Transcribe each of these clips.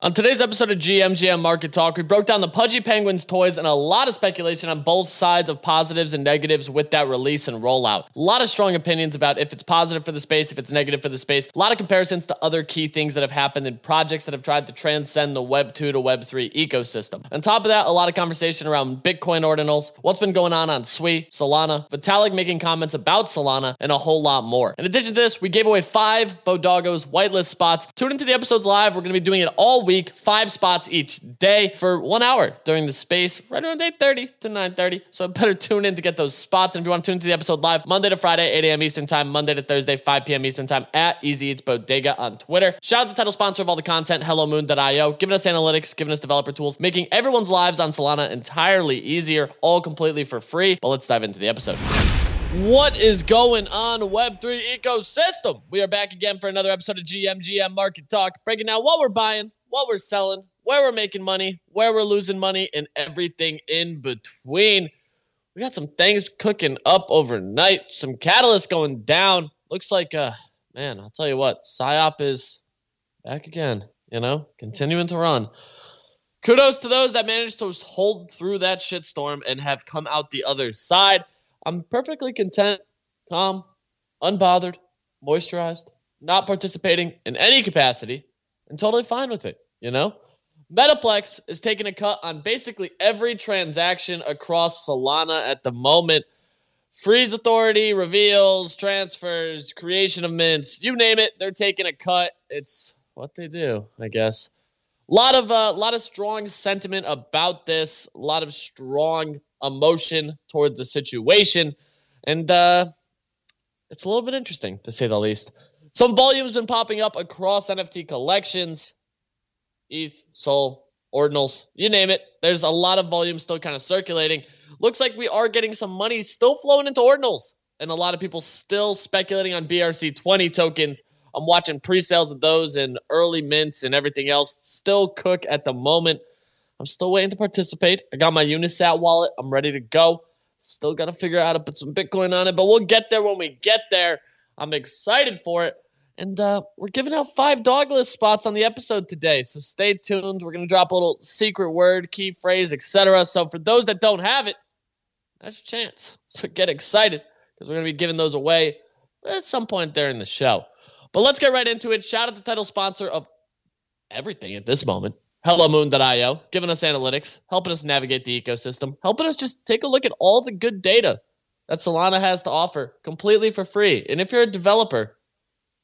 On today's episode of GMGM Market Talk, we broke down the Pudgy Penguins toys and a lot of speculation on both sides of positives and negatives with that release and rollout. A lot of strong opinions about if it's positive for the space, if it's negative for the space. A lot of comparisons to other key things that have happened in projects that have tried to transcend the Web 2 to Web 3 ecosystem. On top of that, a lot of conversation around Bitcoin ordinals, what's been going on on SWI, Solana, Vitalik making comments about Solana, and a whole lot more. In addition to this, we gave away five Bodoggos whitelist spots. Tune into the episodes live. We're going to be doing it all week, five spots each day for one hour during the space, right around 8.30 to 9.30. So better tune in to get those spots. And if you want to tune into the episode live, Monday to Friday, 8 a.m. Eastern Time, Monday to Thursday, 5 p.m. Eastern Time at Easy Eats Bodega on Twitter. Shout out to the title sponsor of all the content, HelloMoon.io, giving us analytics, giving us developer tools, making everyone's lives on Solana entirely easier, all completely for free. But let's dive into the episode. What is going on, Web3 ecosystem? We are back again for another episode of GMGM Market Talk, breaking down what we're buying, what we're selling, where we're making money, where we're losing money, and everything in between. We got some things cooking up overnight, some catalysts going down. Looks like, uh, man, I'll tell you what, PSYOP is back again, you know, continuing to run. Kudos to those that managed to hold through that shitstorm and have come out the other side. I'm perfectly content, calm, unbothered, moisturized, not participating in any capacity, and totally fine with it, you know? Metaplex is taking a cut on basically every transaction across Solana at the moment. Freeze authority, reveals, transfers, creation of mints, you name it, they're taking a cut. It's what they do, I guess. A lot of a uh, lot of strong sentiment about this, a lot of strong emotion towards the situation, and uh, it's a little bit interesting to say the least. Some volume's been popping up across NFT collections, ETH, Sol, Ordinals, you name it. There's a lot of volume still kind of circulating. Looks like we are getting some money still flowing into Ordinals, and a lot of people still speculating on BRC20 tokens I'm watching pre-sales of those and early mints and everything else. Still cook at the moment. I'm still waiting to participate. I got my Unisat wallet. I'm ready to go. Still got to figure out how to put some Bitcoin on it, but we'll get there when we get there. I'm excited for it. And uh, we're giving out five dogless spots on the episode today. So stay tuned. We're going to drop a little secret word, key phrase, etc. So for those that don't have it, that's your chance. So get excited because we're going to be giving those away at some point during the show. But let's get right into it. Shout out to the title sponsor of everything at this moment, HelloMoon.io, giving us analytics, helping us navigate the ecosystem, helping us just take a look at all the good data that Solana has to offer completely for free. And if you're a developer,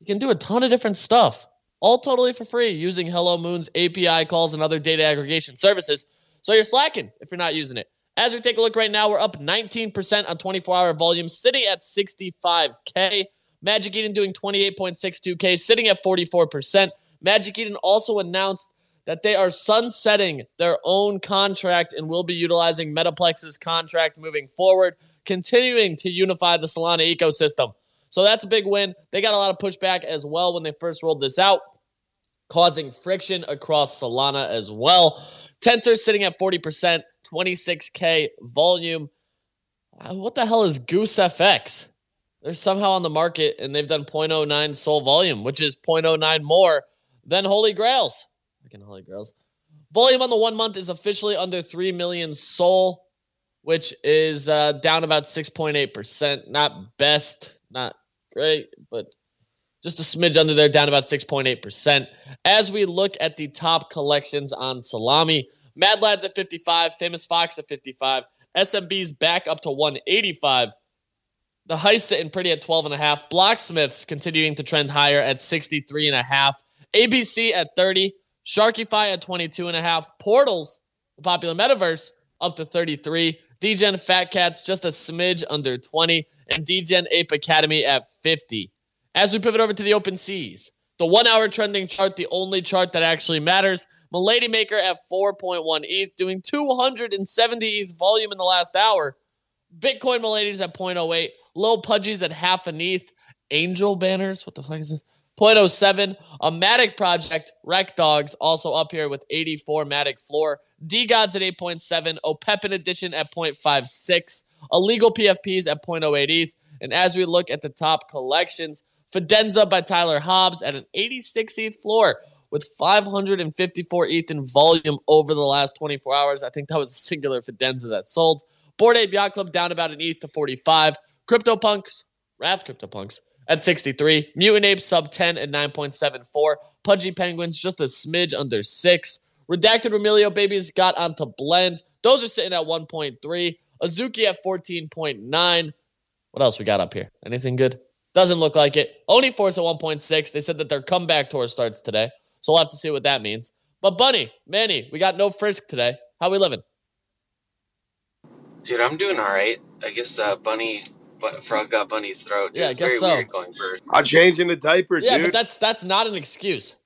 you can do a ton of different stuff, all totally for free using Hello Moon's API calls and other data aggregation services. So you're slacking if you're not using it. As we take a look right now, we're up 19% on 24 hour volume, sitting at 65K. Magic Eden doing 28.62K, sitting at 44%. Magic Eden also announced that they are sunsetting their own contract and will be utilizing Metaplex's contract moving forward, continuing to unify the Solana ecosystem. So that's a big win. They got a lot of pushback as well when they first rolled this out, causing friction across Solana as well. Tensor sitting at 40%, 26K volume. Uh, what the hell is Goose FX? they're somehow on the market and they've done 0.09 SOL volume, which is 0.09 more than Holy Grails. Again, Holy Grails. Volume on the one month is officially under 3 million SOL, which is uh, down about 6.8%. Not best, not great, but just a smidge under there, down about 6.8%. As we look at the top collections on Salami, Mad Lads at 55, Famous Fox at 55, SMB's back up to 185. The heist sitting pretty at 12 and a half. Blocksmiths continuing to trend higher at 63 and a half. ABC at 30. Sharkify at 22 and a half. Portals, the popular metaverse, up to 33. Degen Fat Cats just a smidge under 20. And Degen Ape Academy at 50. As we pivot over to the open seas, the one hour trending chart, the only chart that actually matters. Milady Maker at 4.1 ETH, doing 270 ETH volume in the last hour. Bitcoin Milady's at 0.08. Lil Pudgys at half an ETH. Angel banners. What the fuck is this? 0.07. A Matic project. Wreck Dogs also up here with 84 Matic floor. DeGods at 8.7. OPEPEN edition at 0.56. Illegal PFPs at 0.08 ETH. And as we look at the top collections, Fidenza by Tyler Hobbs at an 86 ETH floor with 554 ETH in volume over the last 24 hours. I think that was a singular Fidenza that sold. Bored Ape Yacht Club down about an ETH to 45. CryptoPunks, Wrapped CryptoPunks at 63. Mutant Ape sub 10 at 9.74. Pudgy Penguins just a smidge under 6. Redacted Remilio Babies got onto Blend. Those are sitting at 1.3. Azuki at 14.9. What else we got up here? Anything good? Doesn't look like it. Oni Force at 1.6. They said that their comeback tour starts today. So we'll have to see what that means. But Bunny, Manny, we got no frisk today. How we living? Dude, I'm doing all right. I guess uh, Bunny, but Frog got Bunny's throat. Yeah, I guess very so. Weird going first. I'm changing the diaper, Yeah, dude. but that's that's not an excuse.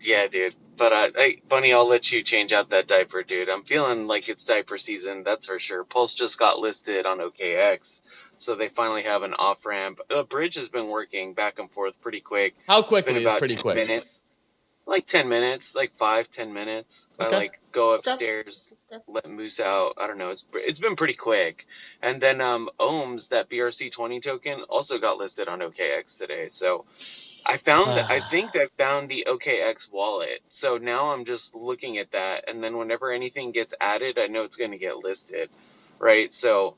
Yeah, dude. But uh, hey, Bunny, I'll let you change out that diaper, dude. I'm feeling like it's diaper season. That's for sure. Pulse just got listed on OKX, so they finally have an off ramp. The bridge has been working back and forth pretty quick. How It's been quickly is about pretty 10 quick. minutes. Like 10 minutes, like five, 10 minutes. I like go Okay. upstairs, let Moose out. I don't know. It's it's been pretty quick. And then um Ohms, that BRC20 token, also got listed on OKX today. So I found that I think I found the OKX wallet. So now I'm just looking at that and then whenever anything gets added, I know it's going to get listed, right? So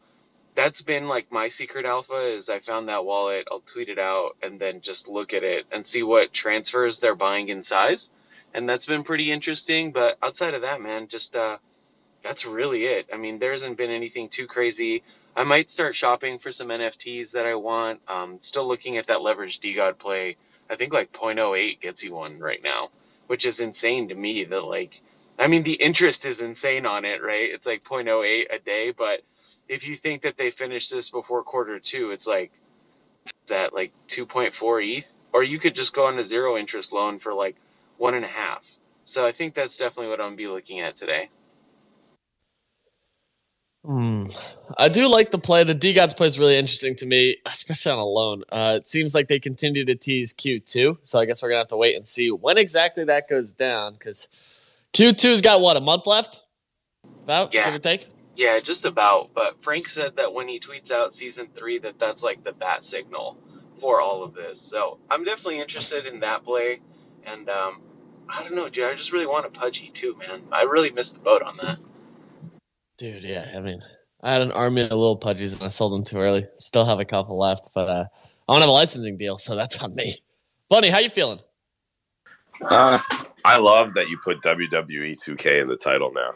that's been like my secret alpha is I found that wallet, I'll tweet it out and then just look at it and see what transfers they're buying in size. And that's been pretty interesting, but outside of that, man, just uh that's really it. I mean, there hasn't been anything too crazy. I might start shopping for some NFTs that I want. Um, still looking at that leverage DeGod play. I think like 0.08 gets you one right now, which is insane to me. That like, I mean, the interest is insane on it, right? It's like 0.08 a day, but if you think that they finish this before quarter two, it's like that like 2.4 ETH, or you could just go on a zero interest loan for like one and a half. So I think that's definitely what I'm gonna be looking at today. Hmm. I do like the play. The DeGods play is really interesting to me, especially on a loan. Uh, it seems like they continue to tease Q2, so I guess we're gonna have to wait and see when exactly that goes down because Q2's got what a month left, about Yeah. give or take. Yeah, just about. But Frank said that when he tweets out season three, that that's like the bat signal for all of this. So I'm definitely interested in that play. And um, I don't know, dude. I just really want a pudgy too, man. I really missed the boat on that. Dude, yeah. I mean, I had an army of little pudgies and I sold them too early. Still have a couple left, but uh, I don't have a licensing deal, so that's on me. Bunny, how you feeling? Uh, I love that you put WWE 2K in the title now.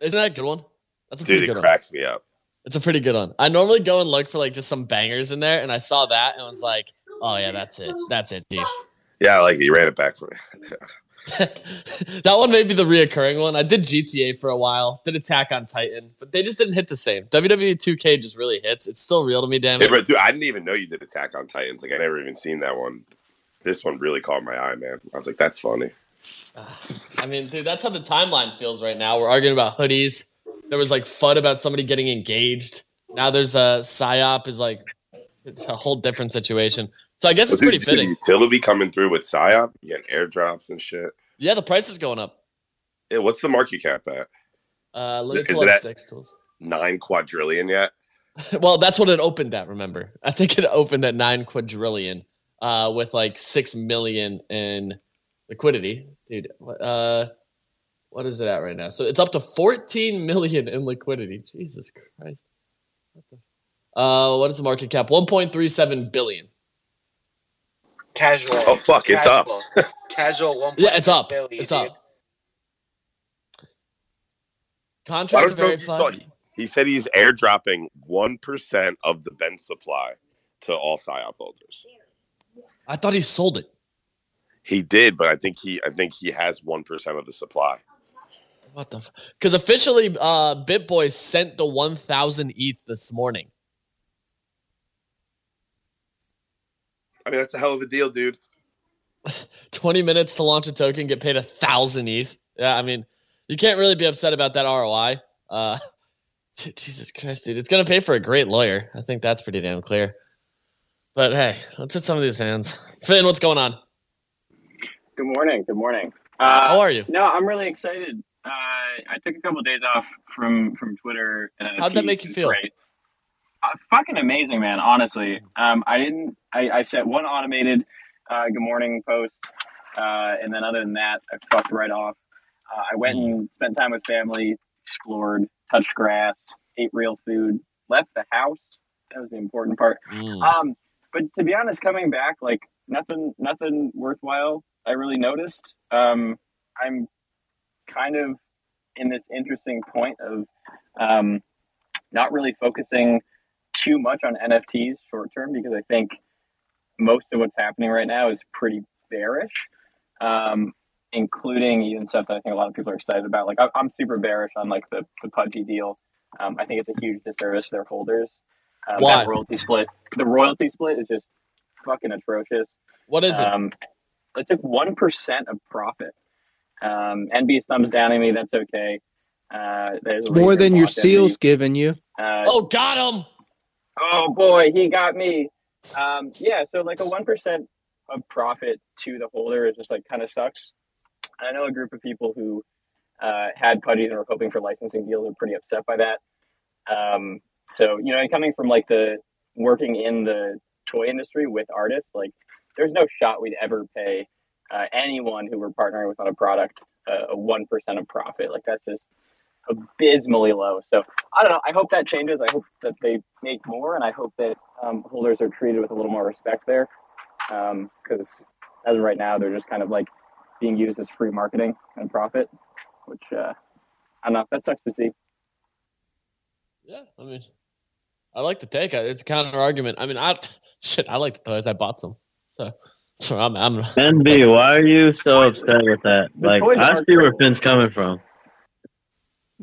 Isn't that a good one? That's a Dude, pretty it good one. cracks me up. It's a pretty good one. I normally go and look for like just some bangers in there, and I saw that and was like, "Oh yeah, that's it. That's it, Chief." Yeah, I like it. You ran it back for me. that one may be the reoccurring one. I did GTA for a while, did Attack on Titan, but they just didn't hit the same. WWE 2K just really hits. It's still real to me, damn Hey, it. bro, dude, I didn't even know you did Attack on Titans. Like, I never even seen that one. This one really caught my eye, man. I was like, that's funny. I mean, dude, that's how the timeline feels right now. We're arguing about hoodies. There was like FUD about somebody getting engaged. Now there's a psyop is like it's a whole different situation. So I guess it's dude, pretty you see the fitting. utility coming through with PSYOP, getting airdrops and shit. Yeah, the price is going up. Yeah, what's the market cap at? Uh, let me Is it at- tools. Nine quadrillion yet? Well, that's what it opened at. Remember, I think it opened at nine quadrillion, uh, with like six million in liquidity, dude. Uh, what is it at right now? So it's up to fourteen million in liquidity. Jesus Christ. What the- Uh, what is the market cap? One point three seven billion. Casual. Oh, fuck, it's up. Casual. Casual one. Yeah, it's up. Billion, It's up. dude. I Contracts don't know if you verified. saw, he said he's airdropping 1% of the Ben supply to all PSYOP holders. I thought he sold it. He did, but I think he I think he has 1% of the supply. What the? Because officially, uh, BitBoy sent the one thousand ETH this morning. I mean, that's a hell of a deal, dude. 20 minutes to launch a token, get paid a thousand ETH. Yeah, I mean, you can't really be upset about that ROI. Uh, Jesus Christ, dude, it's gonna pay for a great lawyer. I think that's pretty damn clear. But hey, let's hit some of these hands. Finn, what's going on? Good morning. Good morning. Uh, How are you? No, I'm really excited. Uh, I took a couple of days off from from Twitter. And How'd that make you feel? Great. Uh, fucking amazing, man. Honestly, um, I didn't. I, I set one automated uh, good morning post, uh, and then other than that, I fucked right off. Uh, I went and spent time with family, explored, touched grass, ate real food, left the house. That was the important part. Mm. Um, but to be honest, coming back, like nothing, nothing worthwhile. I really noticed. Um, I'm kind of in this interesting point of um, not really focusing too much on NFTs short term because I think most of what's happening right now is pretty bearish, um, including even stuff that I think a lot of people are excited about. Like I- I'm super bearish on like the the Pudgy deal. Um, I think it's a huge disservice to their holders. Um, Why? That royalty split. The royalty split is just fucking atrocious. What is it? Um, it took one percent of profit. Um, NB's thumbs down downing me. That's okay. Uh, there's More than your seals NB. giving you. Uh, oh, got him. Oh boy, he got me. Um, yeah, so like a one percent of profit to the holder is just like kind of sucks. I know a group of people who uh, had pudgies and were hoping for licensing deals are pretty upset by that. Um, so you know, coming from like the working in the toy industry with artists, like there's no shot we'd ever pay uh, anyone who we're partnering with on a product uh, a one percent of profit. Like that's just abysmally low. So I don't know. I hope that changes. I hope that they make more, and I hope that um, holders are treated with a little more respect there. Because as of right now, they're just kind of like being used as free marketing and profit, which uh, I don't know. That sucks to see. Yeah, I mean, I like the take. It's a counter argument. I mean, I shit. I like the toys. I bought some, so so I'm I'm. NB, why are you so upset with that? the Like, I see where great. Finn's coming from.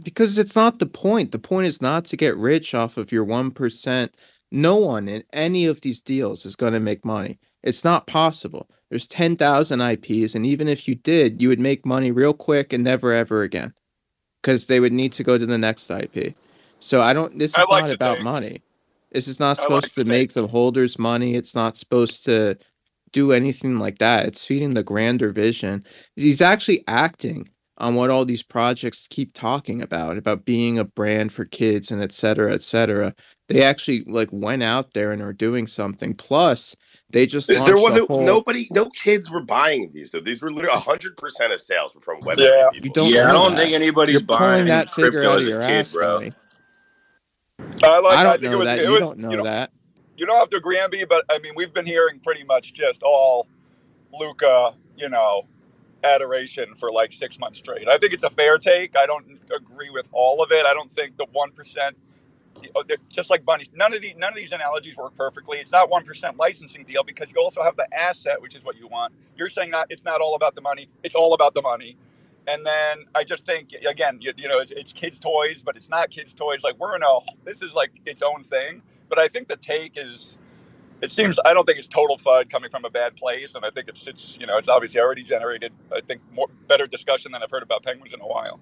Because it's not the point. The point is not to get rich off of your 1%. No one in any of these deals is going to make money. It's not possible. There's 10,000 IPs, and even if you did, you would make money real quick and never ever again. Because they would need to go to the next IP. So I don't, this is like not about money. This is not supposed like to the make the holders money. It's not supposed to do anything like that. It's feeding the grander vision. He's actually acting on what all these projects keep talking about about being a brand for kids and et cetera et cetera they actually like went out there and are doing something plus they just There launched there wasn't whole- nobody, no kids were buying these though. These were literally hundred percent of sales were from web Yeah. you don't yeah, I don't that. think anybody's you're buying that figure out of your kid, ass bro. Tony. I like. i I, don't think know it was. that It you was, don't know you know, that You don't have to agree on me, but I mean, we've been hearing pretty much just all Luca, you know, adoration for like six months straight. I think it's a fair take. I don't agree with all of it. I don't think the one percent. Just like bunnies, none of these none of these analogies work perfectly. It's not one percent licensing deal because you also have the asset, which is what you want. You're saying not it's not all about the money. It's all about the money. And then I just think again, you, you know, it's, it's kids' toys, but it's not kids' toys. Like we're in a this is like its own thing. But I think the take is it seems I don't think it's total FUD coming from a bad place, and I think it's it's you know it's obviously already generated I think more better discussion than I've heard about penguins in a while.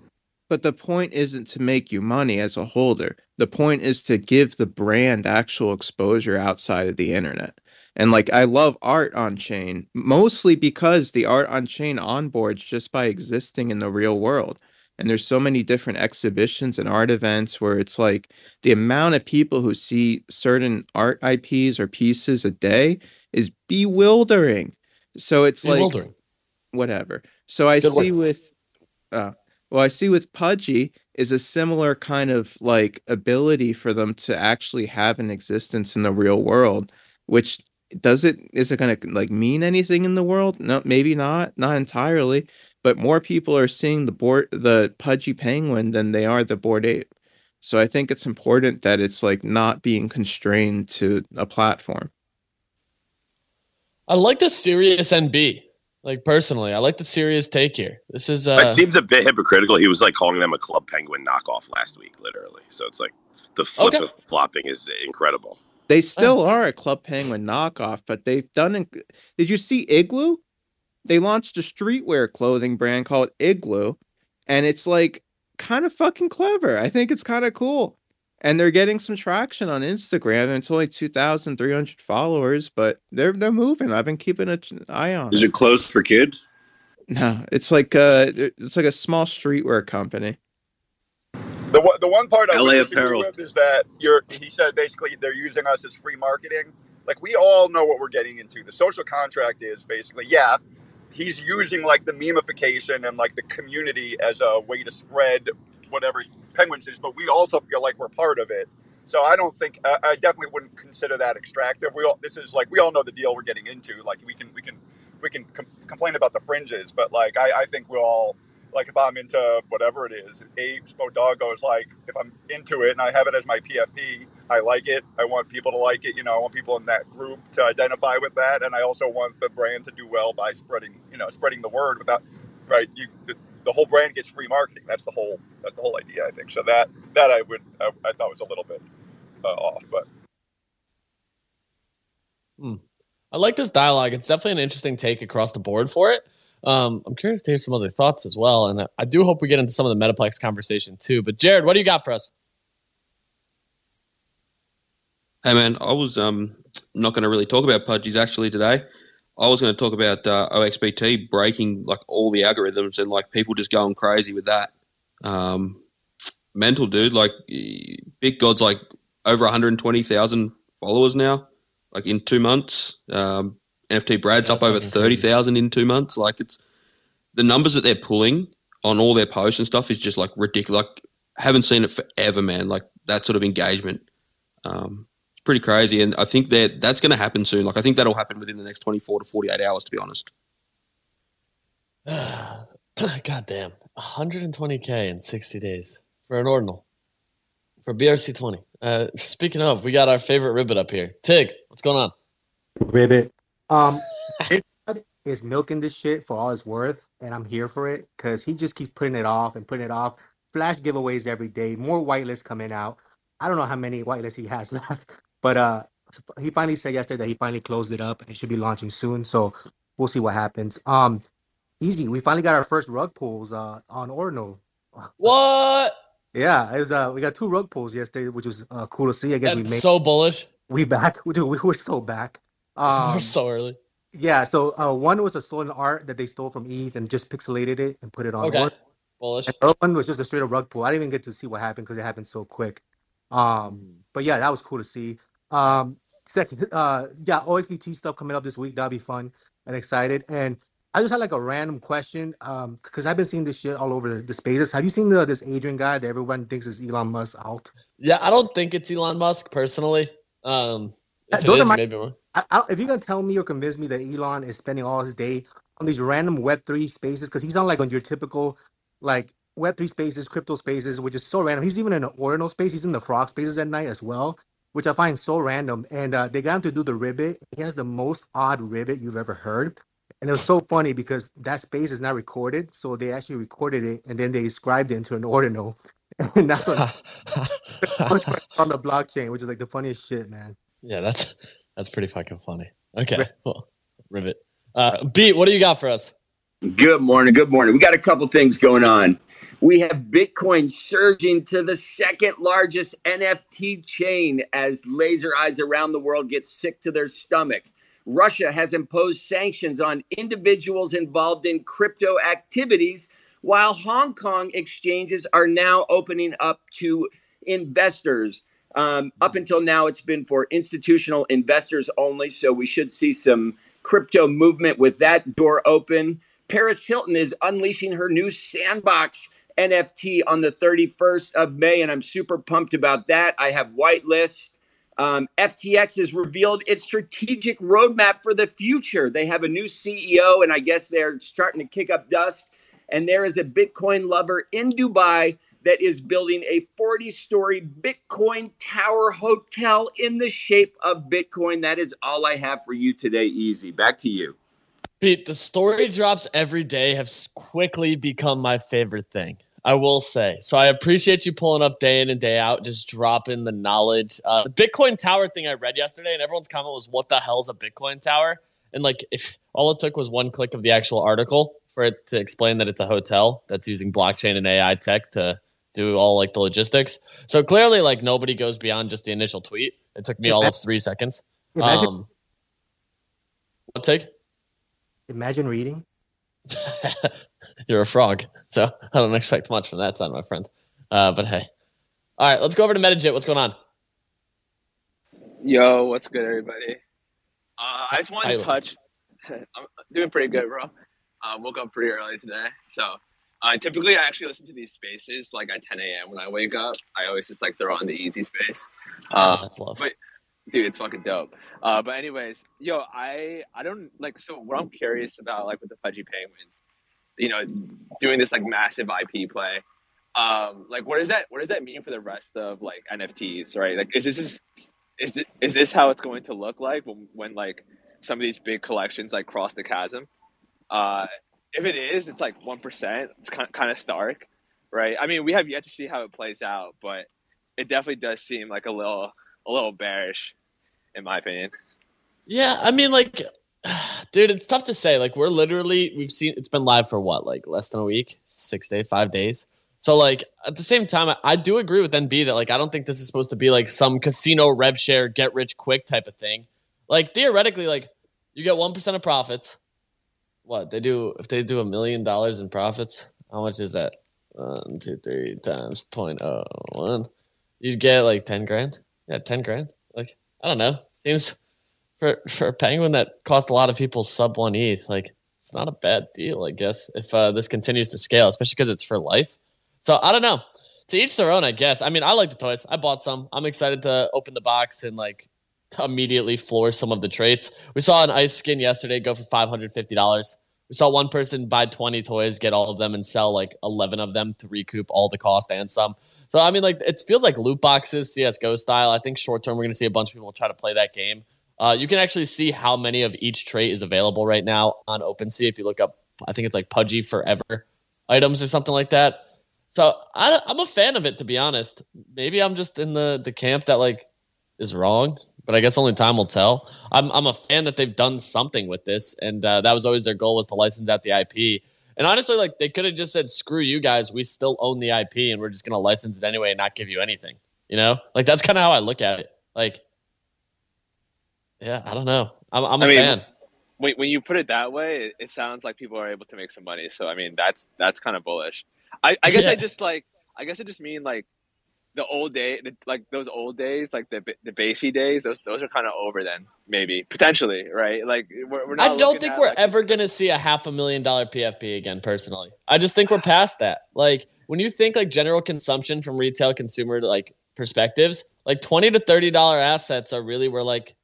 But the point isn't to make you money as a holder. The point is to give the brand actual exposure outside of the internet. And like I love art on chain mostly because the art on chain onboards just by existing in the real world. And there's so many different exhibitions and art events where it's like the amount of people who see certain art IPs or pieces a day is bewildering. So it's like Bewildering. whatever. So I Good see word. with uh well I see with Pudgy is a similar kind of like ability for them to actually have an existence in the real world, which does it is it going to like mean anything in the world? No, maybe not, not entirely, but more people are seeing the board the Pudgy penguin than they are the Bored Ape. So I think it's important that it's like not being constrained to a platform. I like the serious NB. Like personally, I like the serious take here. This is uh, it seems a bit hypocritical. He was like calling them a Club Penguin knockoff last week, literally. So it's like the flip Okay. of flopping is incredible. They still are a Club Penguin knockoff, but they've done. In- Did you see Igloo? They launched a streetwear clothing brand called Igloo, and it's like kind of fucking clever. I think it's kind of cool, and they're getting some traction on Instagram. And it's only two thousand three hundred followers, but they're they're moving. I've been keeping an eye on. Is it closed for kids? No, it's like uh it's like a small streetwear company. The one- the one part I LA would Apparel. with is that you're he said basically they're using us as free marketing. like we all know what we're getting into. The social contract is basically, yeah, he's using like the memification and like the community as a way to spread whatever Penguins is, but we also feel like we're part of it. So I don't think I, I definitely wouldn't consider that extractive. We all this is like we all know the deal we're getting into. Like we can we can we can com- complain about the fringes, but like I, I think we'll all like if I'm into whatever it is, Abe's Bodago is like if I'm into it and I have it as my PFP, I like it. I want people to like it. You know, I want people in that group to identify with that, and I also want the brand to do well by spreading you know spreading the word without right. You the, the whole brand gets free marketing. That's the whole that's the whole idea. I think so. That that I would I, I thought was a little bit uh, off, but Hmm. I like this dialogue. It's definitely an interesting take across the board for it. Um, I'm curious to hear some other thoughts as well, and I, I do hope we get into some of the Metaplex conversation too. But Jared, what do you got for us? Hey man, I was um not going to really talk about Pudgies actually today. I was going to talk about uh, OXBT breaking like all the algorithms and like people just going crazy with that. Um, mental dude, like Big God's like over 120,000 followers now, like in two months. Um, NFT Brad's Yeah, up over 30,000 in two months. Like it's the numbers that they're pulling on all their posts and stuff is just like ridiculous. Like haven't seen it forever, man. Like that sort of engagement. Um, pretty crazy, and I think that that's going to happen soon. Like I think that'll happen within the next twenty four to forty eight hours. To be honest, God damn, 120k in 60 days for an ordinal for BRC 20. Uh, speaking of, we got our favorite ribbit up here. Tig, what's going on? Ribbit. Um, is milking this shit for all it's worth, and I'm here for it because he just keeps putting it off and putting it off. Flash giveaways every day, more whitelists coming out. I don't know how many whitelists he has left, but uh, he finally said yesterday that he finally closed it up and it should be launching soon. So we'll see what happens. Um, easy. We finally got our first rug pulls uh on Ordinal. What? Yeah, it was uh we got two rug pulls yesterday, which was uh cool to see. I guess we made so bullish. we back. Dude, we were so back. Um, We're so early. yeah, so uh, one was a stolen art that they stole from ETH and just pixelated it and put it on. Okay. Orc. Bullish. And the other one was just a straight up rug pull. I didn't even get to see what happened because it happened so quick. Um, but yeah, that was cool to see. Um, second, uh, yeah, OXBT stuff coming up this week. That'll be fun and excited. And I just had like a random question um, because I've been seeing this shit all over the, the spaces. Have you seen the this Adrian guy that everyone thinks is Elon Musk out? Yeah, I don't think it's Elon Musk personally. Um, if Those is, my- maybe more. I, I, if you're gonna tell me or convince me that Elon is spending all his day on these random Web three spaces, because he's not like on your typical like Web three spaces, crypto spaces, which is so random. He's even in an ordinal space. He's in the frog spaces at night as well, which I find so random. And uh, they got him to do the ribbit. He has the most odd ribbit you've ever heard. And it was so funny because that space is not recorded, so they actually recorded it and then they described it into an ordinal, and that's what on the blockchain, which is like the funniest shit, man. yeah, that's that's pretty fucking funny. Okay, well, ribbit. Uh, Beat, what do you got for us? Good morning. Good morning. We got a couple things going on. We have Bitcoin surging to the second largest NFT chain as laser eyes around the world get sick to their stomach. Russia has imposed sanctions on individuals involved in crypto activities, while Hong Kong exchanges are now opening up to investors. Um, up until now, it's been for institutional investors only. So we should see some crypto movement with that door open. Paris Hilton is unleashing her new sandbox NFT on the 31st of May, and I'm super pumped about that. I have whitelist. Um, FTX has revealed its strategic roadmap for the future. They have a new CEO, and I guess they're starting to kick up dust. And there is a Bitcoin lover in Dubai that is building a 40 story Bitcoin tower hotel in the shape of Bitcoin. That is all I have for you today, Easy. Back to you. Pete, the story drops every day have quickly become my favorite thing. I will say. So I appreciate you pulling up day in and day out, just dropping the knowledge. Uh, the Bitcoin Tower thing I read yesterday, and everyone's comment was, "What the hell's a Bitcoin Tower?" And like, if all it took was one click of the actual article for it to explain that it's a hotel that's using blockchain and AI tech to do all like the logistics. So clearly, like nobody goes beyond just the initial tweet. It took me all of three seconds. Imagine, Um, what take? imagine reading. You're a frog, so I don't expect much from that side, my friend. Uh, but hey, all right, let's go over to Metagit. What's going on? Yo, what's good, everybody? Uh, I just wanted to touch. I'm doing pretty good, bro. Uh, woke up pretty early today, so uh, typically I actually listen to these spaces like at 10 a.m. when I wake up. I always just like throw on the easy space. Uh, That's love. but dude, it's fucking dope. Uh, but anyways, yo, I I don't like. So what I'm curious about, like with the Pudgy Penguins, you know, doing this like massive IP play. Um, like what does that what does that mean for the rest of like NFTs, right? Like is this is is it, is this how it's going to look like when, when like some of these big collections like cross the chasm? Uh, if it is, it's like one percent. It's kind kind of stark, right? I mean, we have yet to see how it plays out, but it definitely does seem like a little a little bearish, in my opinion. Yeah, I mean, like, dude, it's tough to say. Like, we're literally we've seen it's been live for what, like less than a week, six days, five days. So, like, at the same time, I, I do agree with NB that like I don't think this is supposed to be like some casino rev share, get rich quick type of thing. Like theoretically, like you get one percent of profits. What they do if they do a million dollars in profits? How much is that? One, two, three times point oh one. You'd get like ten grand. Yeah, ten grand. Like I don't know. Seems for for a penguin that cost a lot of people sub one ETH, like it's not a bad deal, I guess, if uh, this continues to scale, especially because it's for life. So I don't know. To each their own, I guess. I mean, I like the toys. I bought some. I'm excited to open the box and like immediately floor some of the traits. We saw an ice skin yesterday go for five hundred fifty dollars. We saw one person buy twenty toys, get all of them, and sell like eleven of them to recoup all the cost and some. So I mean, like it feels like loot boxes, CS:GO style. I think short term we're going to see a bunch of people try to play that game. Uh, you can actually see how many of each trait is available right now on OpenSea. If you look up, I think it's like Pudgy Forever items or something like that. So I, I'm a fan of it, to be honest. Maybe I'm just in the the camp that like is wrong, but I guess only time will tell. I'm I'm a fan that they've done something with this, and uh, that was always their goal was to license out the IP. And honestly, like they could have just said, "Screw you guys, we still own the IP, and we're just gonna license it anyway and not give you anything." You know, like that's kind of how I look at it. Like, yeah, I don't know. I'm I'm a I mean, fan. When, when you put it that way, it, it sounds like people are able to make some money. So I mean, that's that's kind of bullish. I, I guess Yeah. I just like I guess I just mean like the old day, the, like those old days, like the the basey days. Those those are kind of over then, maybe potentially, right? Like we're, we're not. I don't think at, we're like, ever to see a half a million dollar PFP again, personally. I just think we're past that. Like, when you think like general consumption from retail consumer like perspectives, like 20 to $30 assets are really where like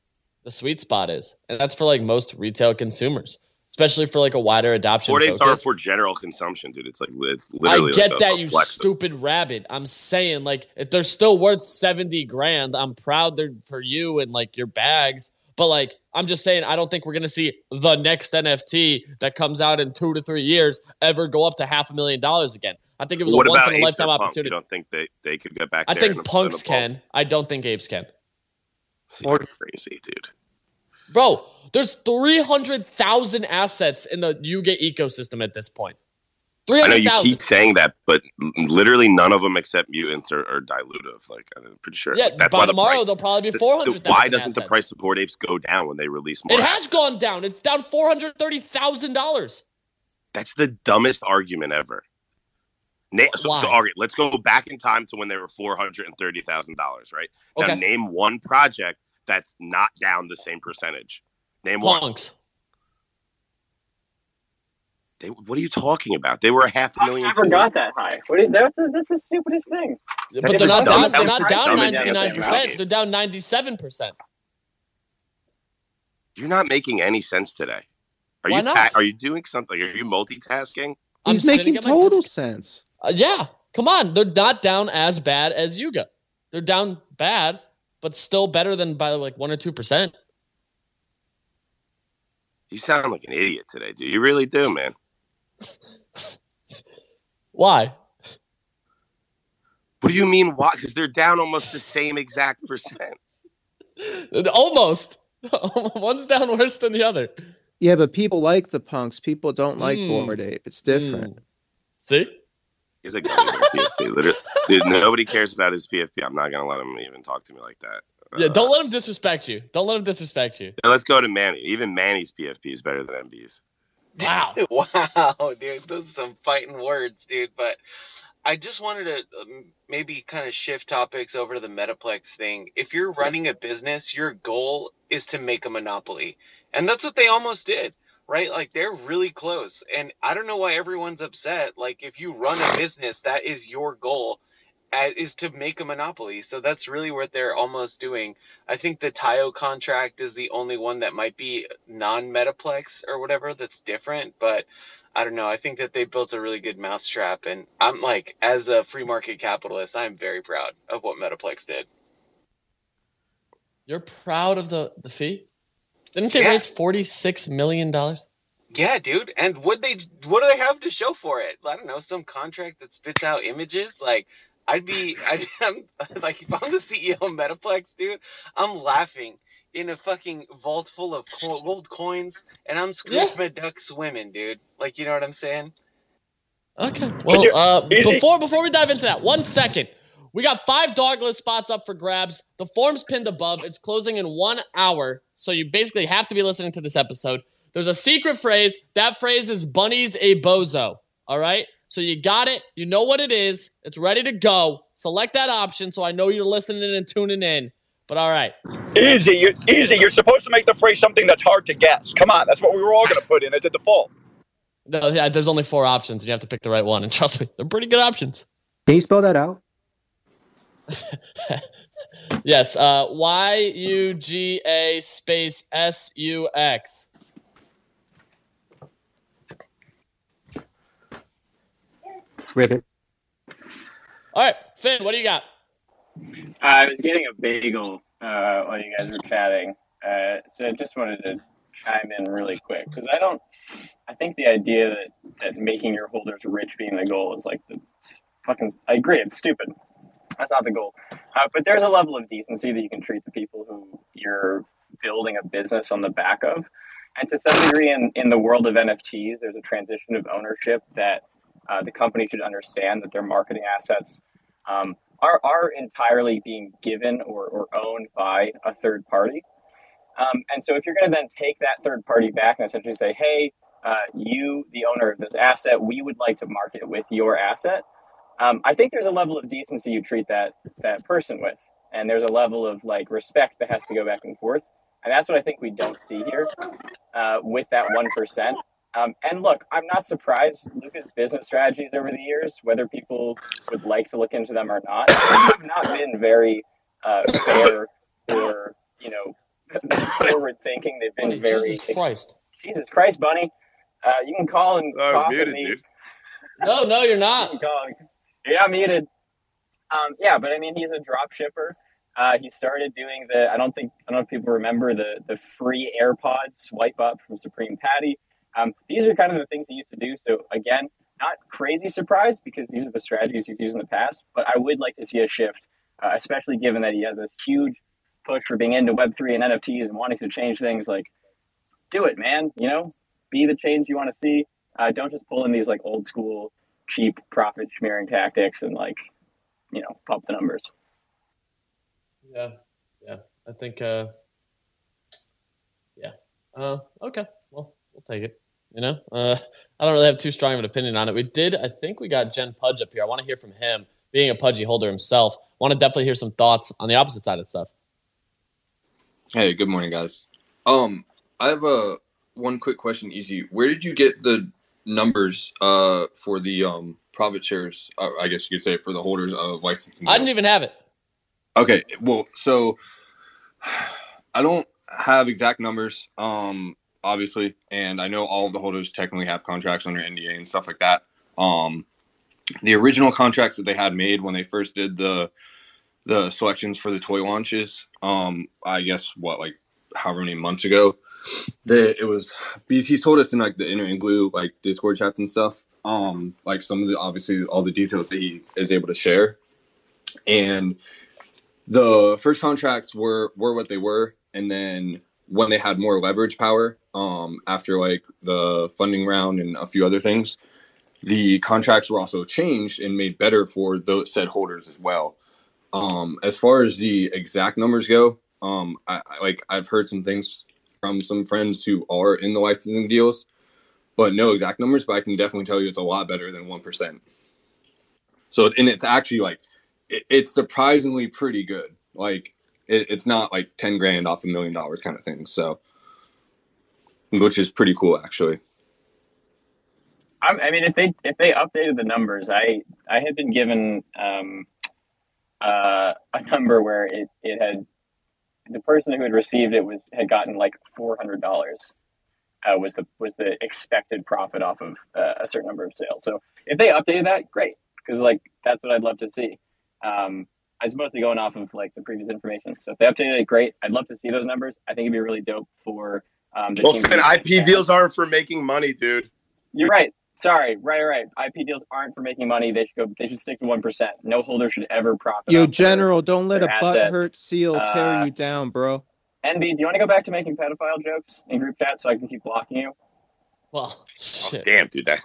the sweet spot is. And that's for like most retail consumers, especially for like a wider adoption. Four days are for general consumption, dude. It's like it's literally. I get like a- that, a you stupid rabbit. I'm saying, like, if they're still worth 70 grand, I'm proud they're for you and like your bags. But like, I'm just saying, I don't think we're gonna see the next NFT that comes out in two to three years ever go up to half a million dollars again. I think it was What a once in a lifetime opportunity. I don't think they, they could get back I think punks can. I don't think apes can. You're crazy, dude. Bro, there's 300,000 assets in the Yuga ecosystem at this point. I know you 300,000. keep saying that, but literally none of them except mutants are, are dilutive. Like I'm pretty sure. Yeah, that's by why the tomorrow price, there'll probably be the- the- 400,000 Why doesn't the price of Bored Apes go down when they release more? It has gone down. It's down four hundred thirty thousand dollars. That's the dumbest argument ever. Na- so, so, all right, let's go back in time to when they were four hundred and thirty thousand dollars. Right now, Okay. name one project that's not down the same percentage. Name one. They, what are you talking about? They were a half a Punks million. never got that high. What is, that's, the, that's the stupidest thing. But That's they're not the down. They're not down dumbest ninety nine thing percent. ever. They're down ninety seven percent. You're not making any sense today. Are Why you not? ta- are you doing something? Are you multitasking? I'm He's making total sense. Uh, yeah, come on. They're not down as bad as Yuga. They're down bad, but still better than by like one or two percent. You sound like an idiot today, dude. You really do, man. Why? What do you mean? Why? Because they're down almost the same exact percent. Almost. One's down worse than the other. Yeah, but people like the punks. People don't like Mm. Bored Ape. It's different. See? He's like, PFP. Literally, dude, nobody cares about his PFP. I'm not gonna let him even talk to me like that. Yeah, Uh, don't let him disrespect you. Don't let him disrespect you. Let's go to Manny. Even Manny's PFP is better than NB's. Wow. Wow, dude, those are some fighting words, dude. But I just wanted to um, maybe kind of shift topics over to the Metaplex thing. If you're running a business, your goal is to make a monopoly. And that's what they almost did, right? Like they're really close. And I don't know why everyone's upset. Like if you run a business, that is your goal is to make a monopoly. So that's really what they're almost doing. I think the Tayo contract is the only one that might be non-Metaplex or whatever that's different, but I don't know. I think that they built a really good mousetrap, and I'm like, as a free market capitalist, I'm very proud of what Metaplex did. You're proud of the the fee? Didn't they Yeah. raise forty six million dollars? Yeah, dude. And what they what do they have to show for it? I don't know, some contract that spits out images. Like, I'd be, I'd, I'm like, if I'm the CEO of Metaplex, dude, I'm laughing in a fucking vault full of co- gold coins, and I'm Scrooge Yeah. McDuck swimming, dude. Like, you know what I'm saying? Okay. Well, uh, before before we dive into that, one second. We got five dogless spots up for grabs. The form's pinned above. It's closing in one hour, so you basically have to be listening to this episode. There's a secret phrase. That phrase is "Bunny's a bozo." All right. So you got it. You know what it is. It's ready to go. Select that option so I know you're listening and tuning in. But all right. Easy, you easy. You're supposed to make the phrase something that's hard to guess. Come on, that's what we were all going to put in as a default. No, yeah, there's only four options, and you have to pick the right one. And trust me, they're pretty good options. Can you spell that out? Yes, uh, Y U G A space S U X. Ribbit. All right, Finn, what do you got? I was getting a bagel uh, while you guys were chatting, uh, so I just wanted to chime in really quick because I don't. I think the idea that that making your holders rich being the goal is like the fucking. I agree, it's stupid. That's not the goal. Uh, but there's a level of decency that you can treat the people who you're building a business on the back of. And to some degree, in, in the world of NFTs, there's a transition of ownership that uh, the company should understand that their marketing assets um, are, are entirely being given or, or owned by a third party. Um, and so if you're going to then take that third party back and essentially say, hey, uh, you, the owner of this asset, we would like to market with your asset. Um, I think there's a level of decency you treat that that person with, and there's a level of like respect that has to go back and forth, and that's what I think we don't see here uh, with that one percent. Um, and look, I'm not surprised. Luca's business strategies over the years, whether people would like to look into them or not, have not been very uh, fair or you know forward thinking. They've been Bunny, very Jesus Christ. Jesus Christ, Bunny. Uh, you can call and I was muted, me. dude. No, no, you're You not. can call. Muted. Um, yeah, but I mean, he's a drop shipper. Uh, he started doing the. I don't think I don't know if people remember the the free AirPods swipe up from Supreme Patty. Um, these are kind of the things he used to do. So again, not crazy surprise because these are the strategies he's used in the past. But I would like to see a shift, uh, especially given that he has this huge push for being into Web three and NFTs and wanting to change things. Like, do it, man. You know, be the change you want to see. Uh, don't just pull in these like old school cheap profit smearing tactics and like you know pump the numbers. Yeah, yeah. I think. uh Yeah. Uh, okay. Well, we'll take it. You know, uh, I don't really have too strong of an opinion on it. We did. I think we got Jen Pudge up here. I want to hear from him, being a pudgy holder himself. Want to definitely hear some thoughts on the opposite side of stuff. Hey, good morning, guys. Um, I have a one quick question, easy. Where did you get the numbers uh for the um profit shares? Uh, I guess you could say for the holders of licensing. I didn't even have it. Okay, well, so I don't have exact numbers, um, obviously, and I know all of the holders technically have contracts under NDA and stuff like that. Um, the original contracts that they had made when they first did the the selections for the toy launches, um, I guess what like however many months ago, that it was because he's told us in like the inner and glue like Discord chats and stuff, um, like some of the obviously all the details that he is able to share, and the first contracts were were what they were. And then when they had more leverage power um after like the funding round and a few other things the contracts were also changed and made better for those said holders as well. Um as far as the exact numbers go um I, I like i've heard some things from some friends who are in the licensing deals but no exact numbers but i can definitely tell you it's a lot better than 1% So and it's actually like it, it's surprisingly pretty good. Like it, it's not like ten grand off a million dollars kind of thing. So which is pretty cool actually. I, I mean, if they if they updated the numbers, I I had been given um, uh, a number where it, it had the person who had received it was had gotten like four hundred dollars uh, was the was the expected profit off of uh, a certain number of sales. So if they updated that, great, because like that's what I'd love to see. Um, I was mostly going off of like the previous information. So if they updated it, great. I'd love to see those numbers. I think it'd be really dope for um, the Well, team. IP deals aren't for making money, dude. You're right. Sorry, right, right. IP deals aren't for making money. They should go. They should stick to one percent. No holder should ever profit. Yo, off their- General, don't let a butt hurt seal tear Uh, you down, bro. Envy, do you want to go back to making pedophile jokes in group chat so I can keep blocking you? Well, shit. Damn, dude, that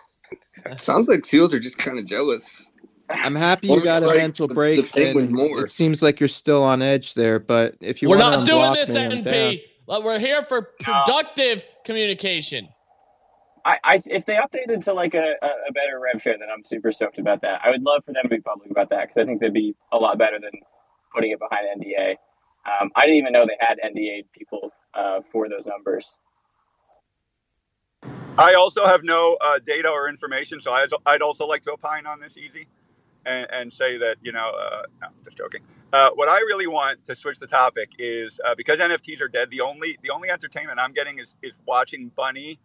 Sounds like seals are just kind of jealous. I'm happy you got a like mental break. the Penguins and more. It seems like you're still on edge there, but if you We're want not to doing this, me, I'm down. NP. We're here for productive communication. I, I if they updated to like a, a, better rev share, then I'm super stoked about that. I would love for them to be public about that because I think they'd be a lot better than putting it behind NDA. Um, I didn't even know they had NDA people uh, for those numbers. I also have no uh, data or information, so I, I'd also like to opine on this easy and, and say that, you know, uh, no, just joking. Uh, what I really want to switch the topic is uh, because NFTs are dead, the only the only entertainment I'm getting is, is watching Bunny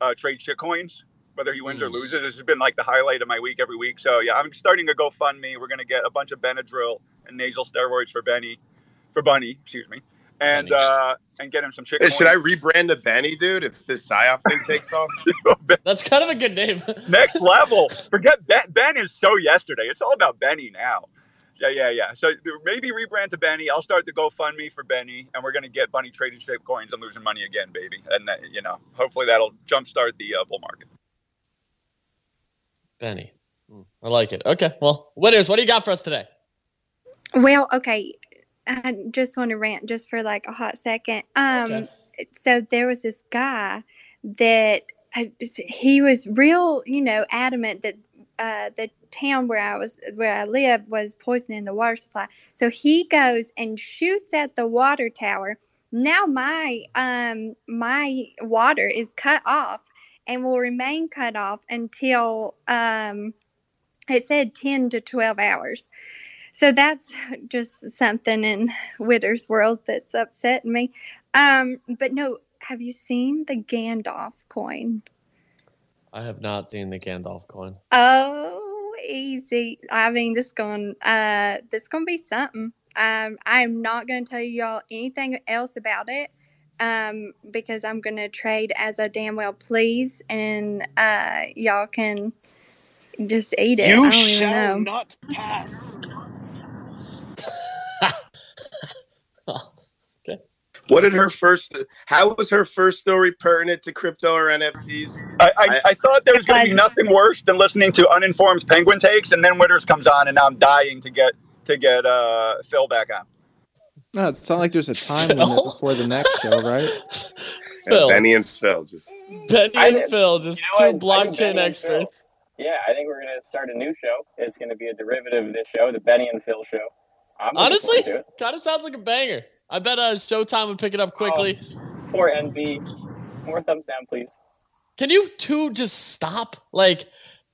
uh, trade shit coins, whether he wins or loses. This has been like the highlight of my week every week. So, yeah, I'm starting a GoFundMe. We're going to get a bunch of Benadryl and nasal steroids for Benny, for Bunny, excuse me, and uh, and get him some shitcoins. Hey, should I rebrand the Benny, dude? If this psyop thing takes off, That's kind of a good name. next level. Forget Ben. Ben is so yesterday. It's all about Benny now. Yeah, yeah, yeah. So maybe rebrand to Benny. I'll start the GoFundMe for Benny, and we're gonna get Bunny trading shape coins and losing money again, baby. And that, you know, hopefully that'll jumpstart the uh, bull market. Benny. Hmm, I like it. Okay. Well, winners, what do you got for us today? Well, okay. I just want to rant just for like a hot second. Um, Okay. so there was this guy that I, he was real, you know, adamant that uh, the town where I was, where I live, was poisoning the water supply. So he goes and shoots at the water tower. Now my um my water is cut off and will remain cut off until um it said 10 to 12 hours. So that's just something in Witter's world that's upsetting me. Um, but no, have you seen the Gandalf coin? I have not seen the Gandalf coin. Oh, easy. I mean, this going uh this gonna be something. Um, I'm not gonna tell y'all anything else about it. Um, because I'm gonna trade as I damn well please, and uh, y'all can just eat it. I You don't even shall know. not pass. What did her first? How was her first story pertinent to crypto or NFTs? I, I, I thought there was going to be nothing worse than listening to uninformed penguin takes, and then Witters comes on, and now I'm dying to get to get uh, Phil back on. No, it's not like there's a time limit before the next show, right? Yeah, Phil. Benny and Phil just. Benny I and Phil, just you know two what? I blockchain Benny experts. Yeah, I think we're gonna start a new show. It's gonna be a derivative of this show, the Benny and Phil show. I'm Honestly, forward to it. kind of sounds like a banger. I bet uh, Showtime would pick it up quickly. Poor NB. More thumbs down, please. Can you two just stop? Like,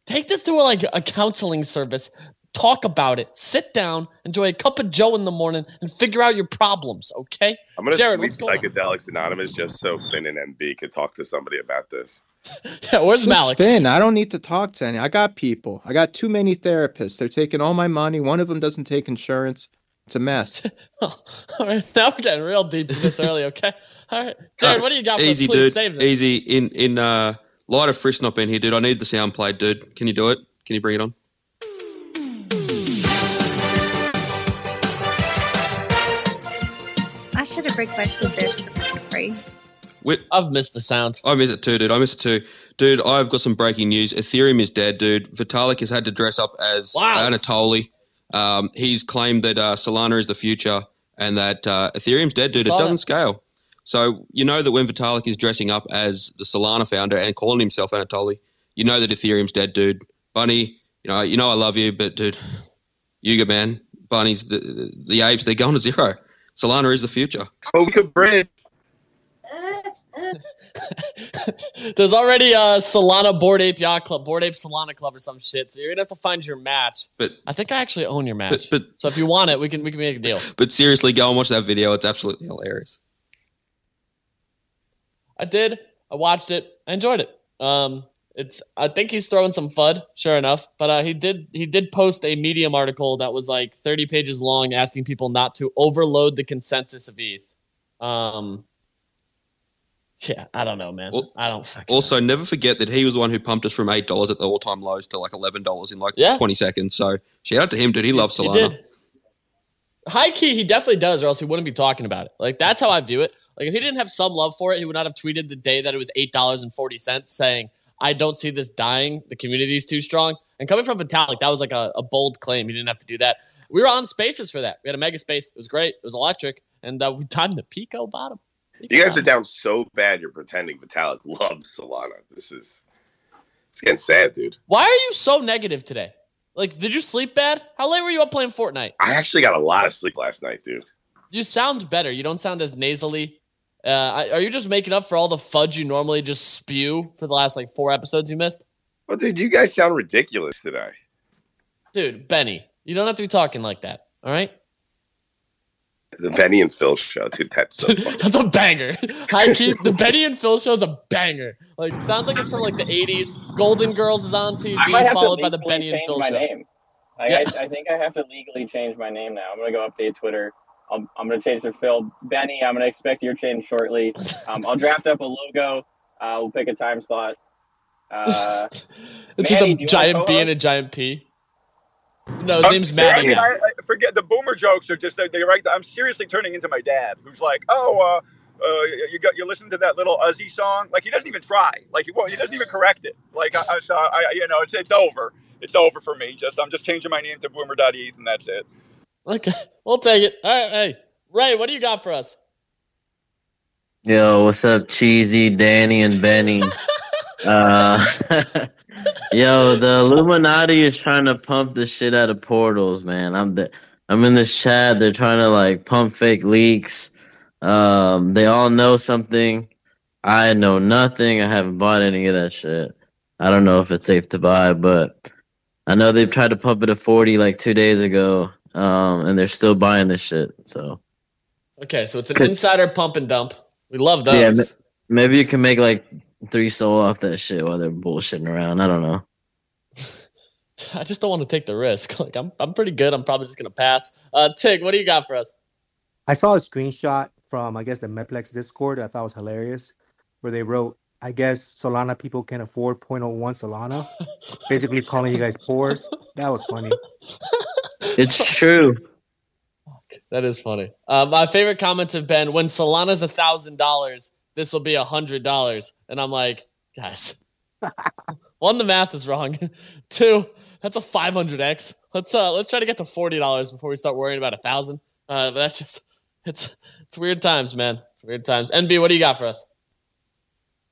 take this to a, like a counseling service. Talk about it. Sit down, enjoy a cup of Joe in the morning, and figure out your problems. Okay, I'm gonna Jared, sleep what's going on? psychedelics anonymous just so Finn and NB could talk to somebody about this. Yeah, where's Just Malik? Finn, I don't need to talk to any. I got people. I got too many therapists. They're taking all my money. One of them doesn't take insurance. It's a mess. All right, now we're getting real deep in this early. Okay, all right, Jared, what do you got? For Easy, us? Dude. save this. Easy. In in uh, light of Frisk not being here, dude. I need the sound played, dude. Can you do it? Can you bring it on? I should have requested this for free. Wait, I've missed the sound. I miss it too, dude. I miss it too, dude. I've got some breaking news. Ethereum is dead, dude. Vitalik has had to dress up as Wow. Anatoly. Um, he's claimed that uh, Solana is the future and that uh, Ethereum's dead, dude. It doesn't scale. So you know that when Vitalik is dressing up as the Solana founder and calling himself Anatoly, you know that Ethereum's dead, dude. Bunny, you know, you know, I love you, but dude, Yuga man, bunnies, the the, the apes, they're going to zero. Solana is the future. Coca Bridge. There's already a Solana Bored Ape Yacht Club, Bored Ape Solana Club, or some shit. So you're gonna have to find your match. But I think I actually own your match. but so if you want it, we can we can make a deal. but seriously, go and watch that video. It's absolutely hilarious. I did. I watched it. I enjoyed it. Um, it's. I think he's throwing some fud, sure enough. But uh, he did. He did post a Medium article that was like 30 pages long, asking people not to overload the consensus of ETH. Um. Yeah, I don't know, man. I don't. fucking Also, never forget that he was the one who pumped us from eight dollars at the all-time lows to like eleven dollars in like Yeah. twenty seconds. So shout out to him, dude. He loves He Solana. did. High key, he definitely does, or else he wouldn't be talking about it. Like that's how I view it. Like if he didn't have some love for it, he would not have tweeted the day that it was eight dollars and forty cents, saying, "I don't see this dying. The community is too strong." And coming from Vitalik, that was like a, a bold claim. He didn't have to do that. We were on spaces for that. We had a mega space. It was great. It was electric, and uh, we timed the Pico bottom. You guys are down so bad. You're pretending Vitalik loves Solana. This is it's getting sad, dude. Why are you so negative today? Like, did you sleep bad? How late were you up playing Fortnite? I actually got a lot of sleep last night, dude. You sound better. You don't sound as nasally. Uh, are you just making up for all the fudge you normally just spew for the last like four episodes you missed? Well, dude, you guys sound ridiculous today. Dude, Benny, you don't have to be talking like that. All right, The Benny and Phil show, dude. That's so funny. that's a banger. I keep the Benny and Phil show is a banger. Like sounds like it's from like the '80s. Golden Girls is on TV, I might have to followed by the legally Benny and change Phil my show. name. Like, Yeah. I, I think I have to legally change my name now. I'm gonna go update Twitter. I'm, I'm gonna change to Phil Benny. I'm gonna expect your change shortly. Um, I'll draft up a logo. Uh, we'll pick a time slot. Uh, It's Manny, just a giant B and a giant P. No, his I'm name's ser- I mean. I, I forget the boomer jokes are just they, they right. I'm seriously turning into my dad, who's like, "Oh, uh, uh, you got you listen to that little Uzi song?" Like he doesn't even try. Like he won't, he doesn't even correct it. Like I, I, I you know, it's it's over. It's over for me. Just I'm just changing my name to Boomer.eth and that's it. Okay, we'll take it. All right, hey Ray, what do you got for us? Yo, what's up, Cheesy, Danny, and Benny? uh, yo, the Illuminati is trying to pump the shit out of portals, man. I'm the, I'm in this chat. They're trying to like pump fake leaks. Um, they all know something. I know nothing. I haven't bought any of that shit. I don't know if it's safe to buy, but I know they've tried to pump it to 40 like two days ago. Um, and they're still buying this shit. So Okay, so it's an insider pump and dump. We love those. Yeah, maybe you can make like three SOL off that shit while they're bullshitting around. I don't know. I just don't want to take the risk. Like I'm, I'm pretty good. I'm probably just gonna pass. Uh, Tig, what do you got for us? I saw a screenshot from I guess the Meplex Discord. I thought was hilarious, where they wrote, "I guess Solana people can afford 0.01 Solana," basically calling you guys pores. That was funny. It's true. That is funny. Uh, my favorite comments have been when Solana's a thousand dollars, this will be a hundred dollars, and I'm like, guys, one, the math is wrong. Two, that's a five hundred x. Let's uh, let's try to get to forty dollars before we start worrying about a thousand. Uh, but that's just it's it's weird times, man. It's weird times. NB, what do you got for us?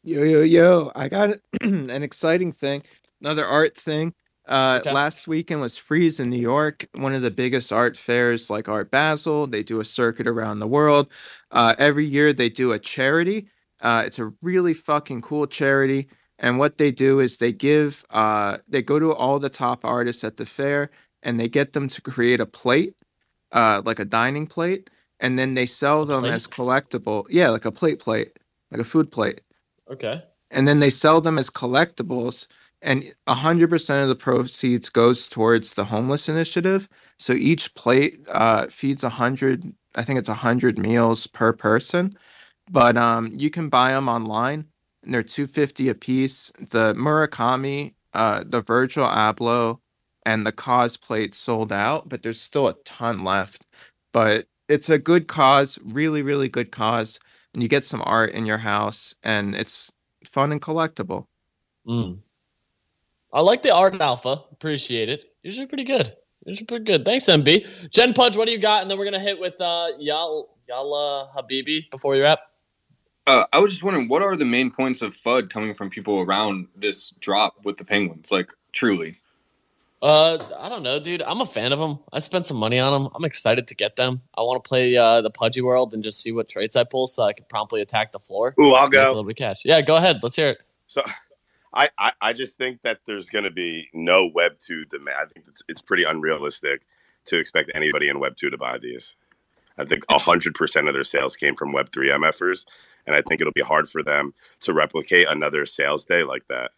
Yo, yo, yo. I got an exciting thing, another art thing. Uh, Okay. Last weekend was Frieze in New York, one of the biggest art fairs like Art Basel. They do a circuit around the world. Uh, every year they do a charity. Uh, it's a really fucking cool charity. And what they do is they give, uh, they go to all the top artists at the fair and they get them to create a plate, uh, like a dining plate, and then they sell them as collectible. Yeah, like a plate plate, like a food plate Okay. and then they sell them as collectibles and 100% of the proceeds goes towards the homeless initiative. So each plate uh, feeds 100 i think it's 100 meals per person. But um, you can buy them online and they're 250 a piece the murakami uh, the virgil abloh and the KAWS plate sold out but there's still a ton left. But it's a good cause really really good cause and you get some art in your house and it's fun and collectible. Mm. I like the art alpha. Appreciate it. Usually pretty good. Usually pretty good. Thanks, NB. Jen Pudge, what do you got? And then we're gonna hit with uh Yal Yalla Habibi before we wrap. Uh, I was just wondering, what are the main points of FUD coming from people around this drop with the Penguins? Like, truly. Uh, I don't know, dude. I'm a fan of them. I spent some money on them. I'm excited to get them. I want to play uh, the Pudgy World and just see what traits I pull, so I can promptly attack the floor. Ooh, I'll Make a go. little bit of cash. Yeah, go ahead. Let's hear it. So, I, I, I just think that there's going to be no Web two demand. I think it's, it's pretty unrealistic to expect anybody in Web two to buy these. I think hundred percent of their sales came from Web three MFers, and I think it'll be hard for them to replicate another sales day like that.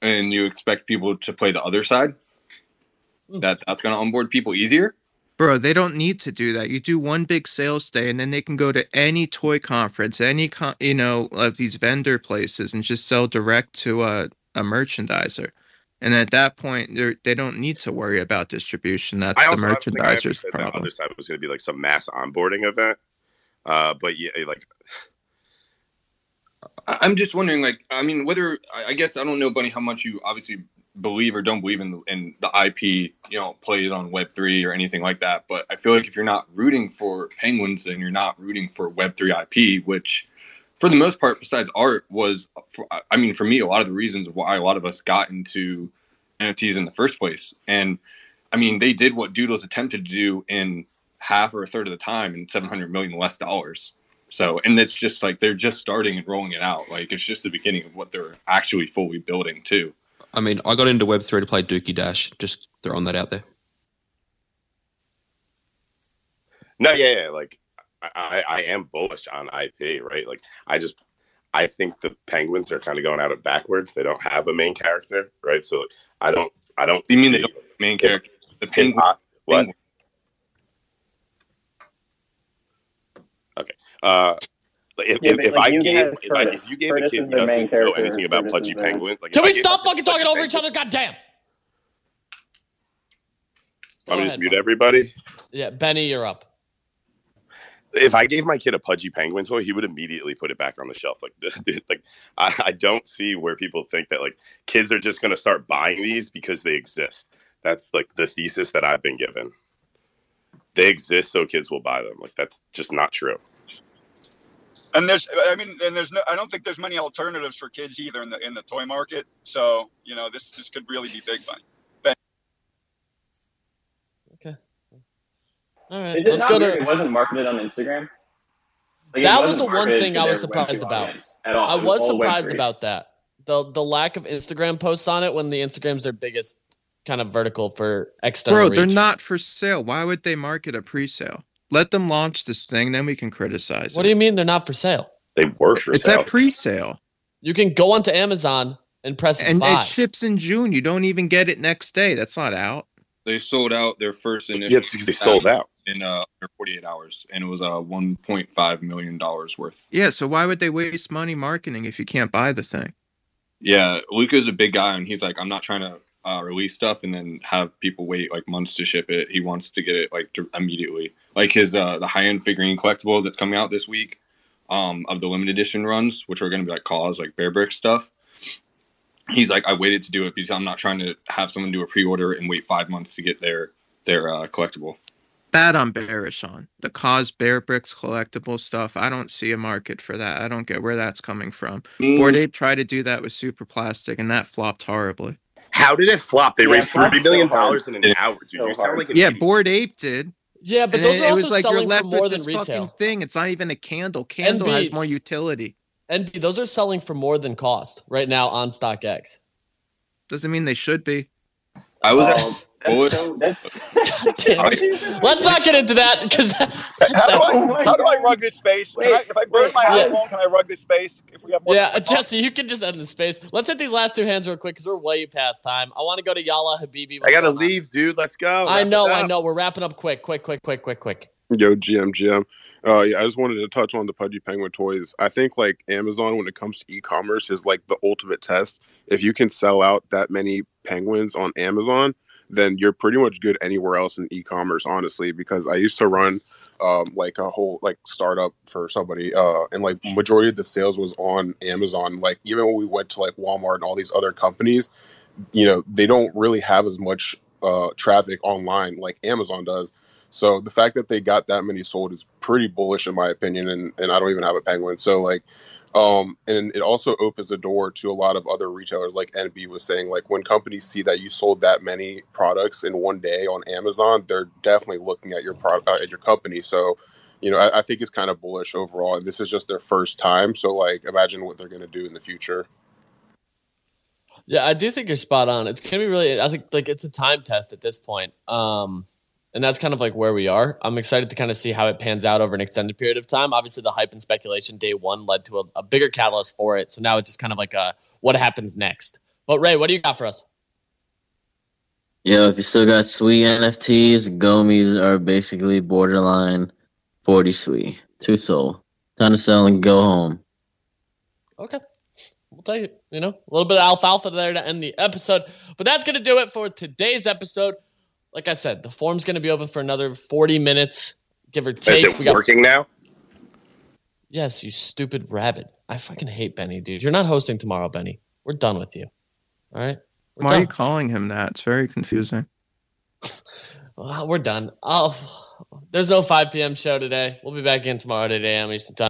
And you expect people to play the other side? Hmm. That that's going to onboard people easier? Bro, they don't need to do that. You do one big sales day, and then they can go to any toy conference, any con- you know of these vendor places, and just sell direct to a, a merchandiser. And at that point, they they don't need to worry about distribution. That's I the also I I merchandiser's problem. other side was going to be like some mass onboarding event. Uh, but yeah, like I'm just wondering, like, I mean, whether I guess I don't know, Bunny, how much you obviously believe or don't believe in the, in the IP, you know, plays on Web three or anything like that. But I feel like if you're not rooting for Penguins, then you're not rooting for Web three IP, which, for the most part, besides art, was, for, I mean, for me, a lot of the reasons why a lot of us got into NFTs in the first place. And I mean, they did what Doodles attempted to do in half or a third of the time and 700 million less dollars. So, and it's just like they're just starting and rolling it out. Like it's just the beginning of what they're actually fully building too. I mean, I got into Web three to play Dookie Dash. Just throwing that out there. no, yeah, yeah, like I, I I am bullish on IP, right? Like I just I think the Penguins are kind of going out it backwards. They don't have a main character, right? So I don't I don't. You mean the main character, the if penguin? I- what? penguin. Okay. Uh, if, Yeah, if, but, if like, I gave have if, I, if you gave Curtis a kid is who doesn't know anything about Curtis Pudgy is Penguin, like Can we stop fucking talking Pudgy over each other? Goddamn. Go I'm gonna just mute everybody. Yeah, Benny, you're up. If I gave my kid a Pudgy Penguin toy, he would immediately put it back on the shelf. Like, dude, like I, I don't see where people think that like kids are just gonna start buying these because they exist. That's like the thesis that I've been given. They exist so kids will buy them. Like that's just not true. And there's, I mean, and there's no, I don't think there's many alternatives for kids either in the in the toy market. So you know, this this could really be big money. Okay. All right, Is it let's not go to. it wasn't marketed on Instagram? Like, That was the one thing I was surprised about. At all. I It was all surprised about that. The the lack of Instagram posts on it when the Instagram's their biggest kind of vertical for external Bro, they're not for sale. Why would they market a pre-sale? Let them launch this thing, then we can criticize What it. do you mean they're not for sale? They were for it's sale. that pre-sale, You can go onto Amazon and press and buy. it ships in June. You don't even get it next day. That's not out. They sold out their first Yeah, initial it's- they sold out. in uh under 48 hours, and it was uh 1.5 million dollars worth. Yeah, so why would they waste money marketing if you can't buy the thing? Yeah, Luca's a big guy, and he's like, I'm not trying to uh, release stuff and then have people wait like months to ship it. He wants to get it like to, immediately. Like his uh the high end figurine collectible that's coming out this week, um, of the limited edition runs, which are going to be like KAWS like Bearbrick stuff. He's like, I waited to do it because I'm not trying to have someone do a pre order and wait five months to get their their uh, collectible. Bad on bearish on. The KAWS bear bricks collectible stuff. I don't see a market for that. I don't get where that's coming from. Mm. Bored Ape tried to do that with Superplastic, and that flopped horribly. How did it flop? They Yeah, raised it flopped thirty million so hard. dollars in an hour, dude. So you sound like an Yeah, idiot. Bored Ape did. yeah, but And those it- are it also was like you're selling for left more with than this retail. fucking thing. It's not even a candle. Candle has more utility. NB, those are selling for more than cost right now on StockX. Doesn't mean they should be. I was um, Bullet. That's so, that's Let's not get into that because How do I how do I rug this space? Can I, if I burn wait, my yeah. iPhone, can I rug this space? If we have more yeah. Jesse, you can just end the space. Let's hit these last two hands real quick because we're way past time. I want to go to Yala Habibi. I gotta going on? leave, dude. Let's go. I Wrap know, I know. We're wrapping up quick, quick, quick, quick, quick, quick. Yo, GM, GM. Uh, yeah, I just wanted to touch on the Pudgy Penguin toys. I think like Amazon, when it comes to e-commerce, is like the ultimate test. If you can sell out that many penguins on Amazon, then you're pretty much good anywhere else in e-commerce. Honestly, because I used to run um, like a whole like startup for somebody, uh, and like majority of the sales was on Amazon. Like even when we went to like Walmart and all these other companies, you know, they don't really have as much uh, traffic online like Amazon does. So the fact that they got that many sold is pretty bullish in my opinion, and, and I don't even have a penguin. So like, um, and it also opens the door to a lot of other retailers, like NB was saying, like when companies see that you sold that many products in one day on Amazon, they're definitely looking at your product uh, at your company. So, you know, I, I think it's kind of bullish overall, and this is just their first time. So like, imagine what they're going to do in the future. Yeah, I do think you're spot on. It's gonna be really. I think like it's a time test at this point. Um, and that's kind of like where we are. I'm excited to kind of see how it pans out over an extended period of time. Obviously, the hype and speculation day one led to a, a bigger catalyst for it. So now it's just kind of like a what happens next. But Ray, what do you got for us? Yo, if you still got sweet NFTs, Gomies are basically borderline 40 sweet. Two SOL. Time to sell and go home. Okay. We'll tell you, you know, a little bit of alfalfa there to end the episode. But that's going to do it for today's episode. Like I said, the form's going to be open for another 40 minutes, give or take. Is it We got- working now? Yes, you stupid rabbit. I fucking hate Benny, dude. You're not hosting tomorrow, Benny. We're done with you. All right? We're Why are you calling him that? It's very confusing. Well, we're done. Oh, there's no 5 p.m. show today. We'll be back in tomorrow at 8 a.m. Eastern Time.